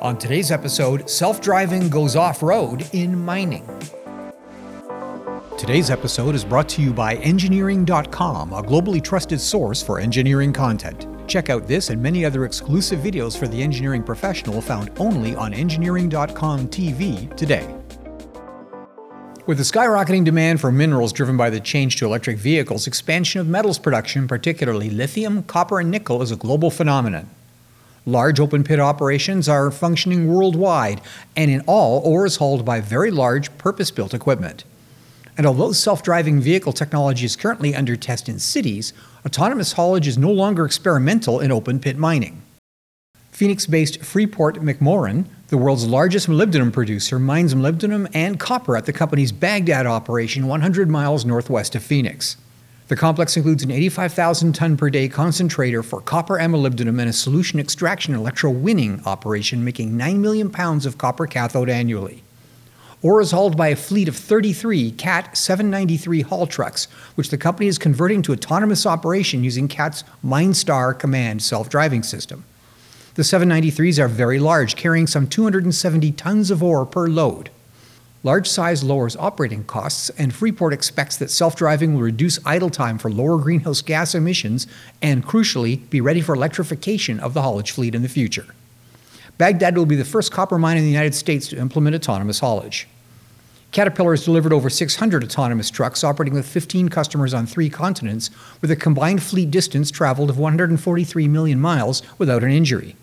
On today's episode, self driving goes off road in mining. Today's episode is brought to you by Engineering.com, a globally trusted source for engineering content. Check out this and many other exclusive videos for the engineering professional found only on Engineering.com TV today. With the skyrocketing demand for minerals driven by the change to electric vehicles, expansion of metals production, particularly lithium, copper, and nickel, is a global phenomenon. Large open pit operations are functioning worldwide, and in all, ore is hauled by very large, purpose built equipment. And although self driving vehicle technology is currently under test in cities, autonomous haulage is no longer experimental in open pit mining. Phoenix based Freeport McMoran, the world's largest molybdenum producer, mines molybdenum and copper at the company's Baghdad operation 100 miles northwest of Phoenix. The complex includes an 85,000 ton per day concentrator for copper molybdenum and a solution extraction electrowinning operation making 9 million pounds of copper cathode annually. Ore is hauled by a fleet of 33 CAT 793 haul trucks, which the company is converting to autonomous operation using CAT's MineStar command self driving system. The 793s are very large, carrying some 270 tons of ore per load. Large size lowers operating costs, and Freeport expects that self driving will reduce idle time for lower greenhouse gas emissions and, crucially, be ready for electrification of the haulage fleet in the future. Baghdad will be the first copper mine in the United States to implement autonomous haulage. Caterpillar has delivered over 600 autonomous trucks operating with 15 customers on three continents, with a combined fleet distance traveled of 143 million miles without an injury.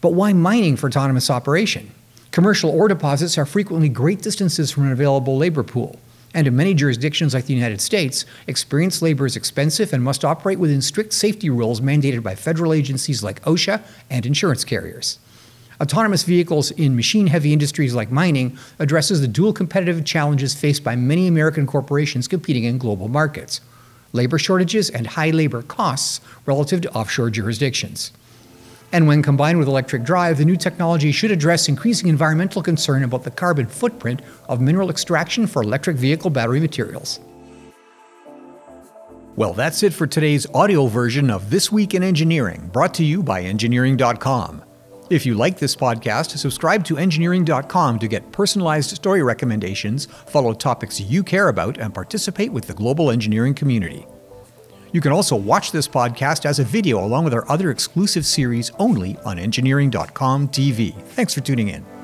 But why mining for autonomous operation? Commercial ore deposits are frequently great distances from an available labor pool. And in many jurisdictions like the United States, experienced labor is expensive and must operate within strict safety rules mandated by federal agencies like OSHA and insurance carriers. Autonomous vehicles in machine heavy industries like mining addresses the dual competitive challenges faced by many American corporations competing in global markets labor shortages and high labor costs relative to offshore jurisdictions. And when combined with electric drive, the new technology should address increasing environmental concern about the carbon footprint of mineral extraction for electric vehicle battery materials. Well, that's it for today's audio version of This Week in Engineering, brought to you by Engineering.com. If you like this podcast, subscribe to Engineering.com to get personalized story recommendations, follow topics you care about, and participate with the global engineering community. You can also watch this podcast as a video along with our other exclusive series only on Engineering.com TV. Thanks for tuning in.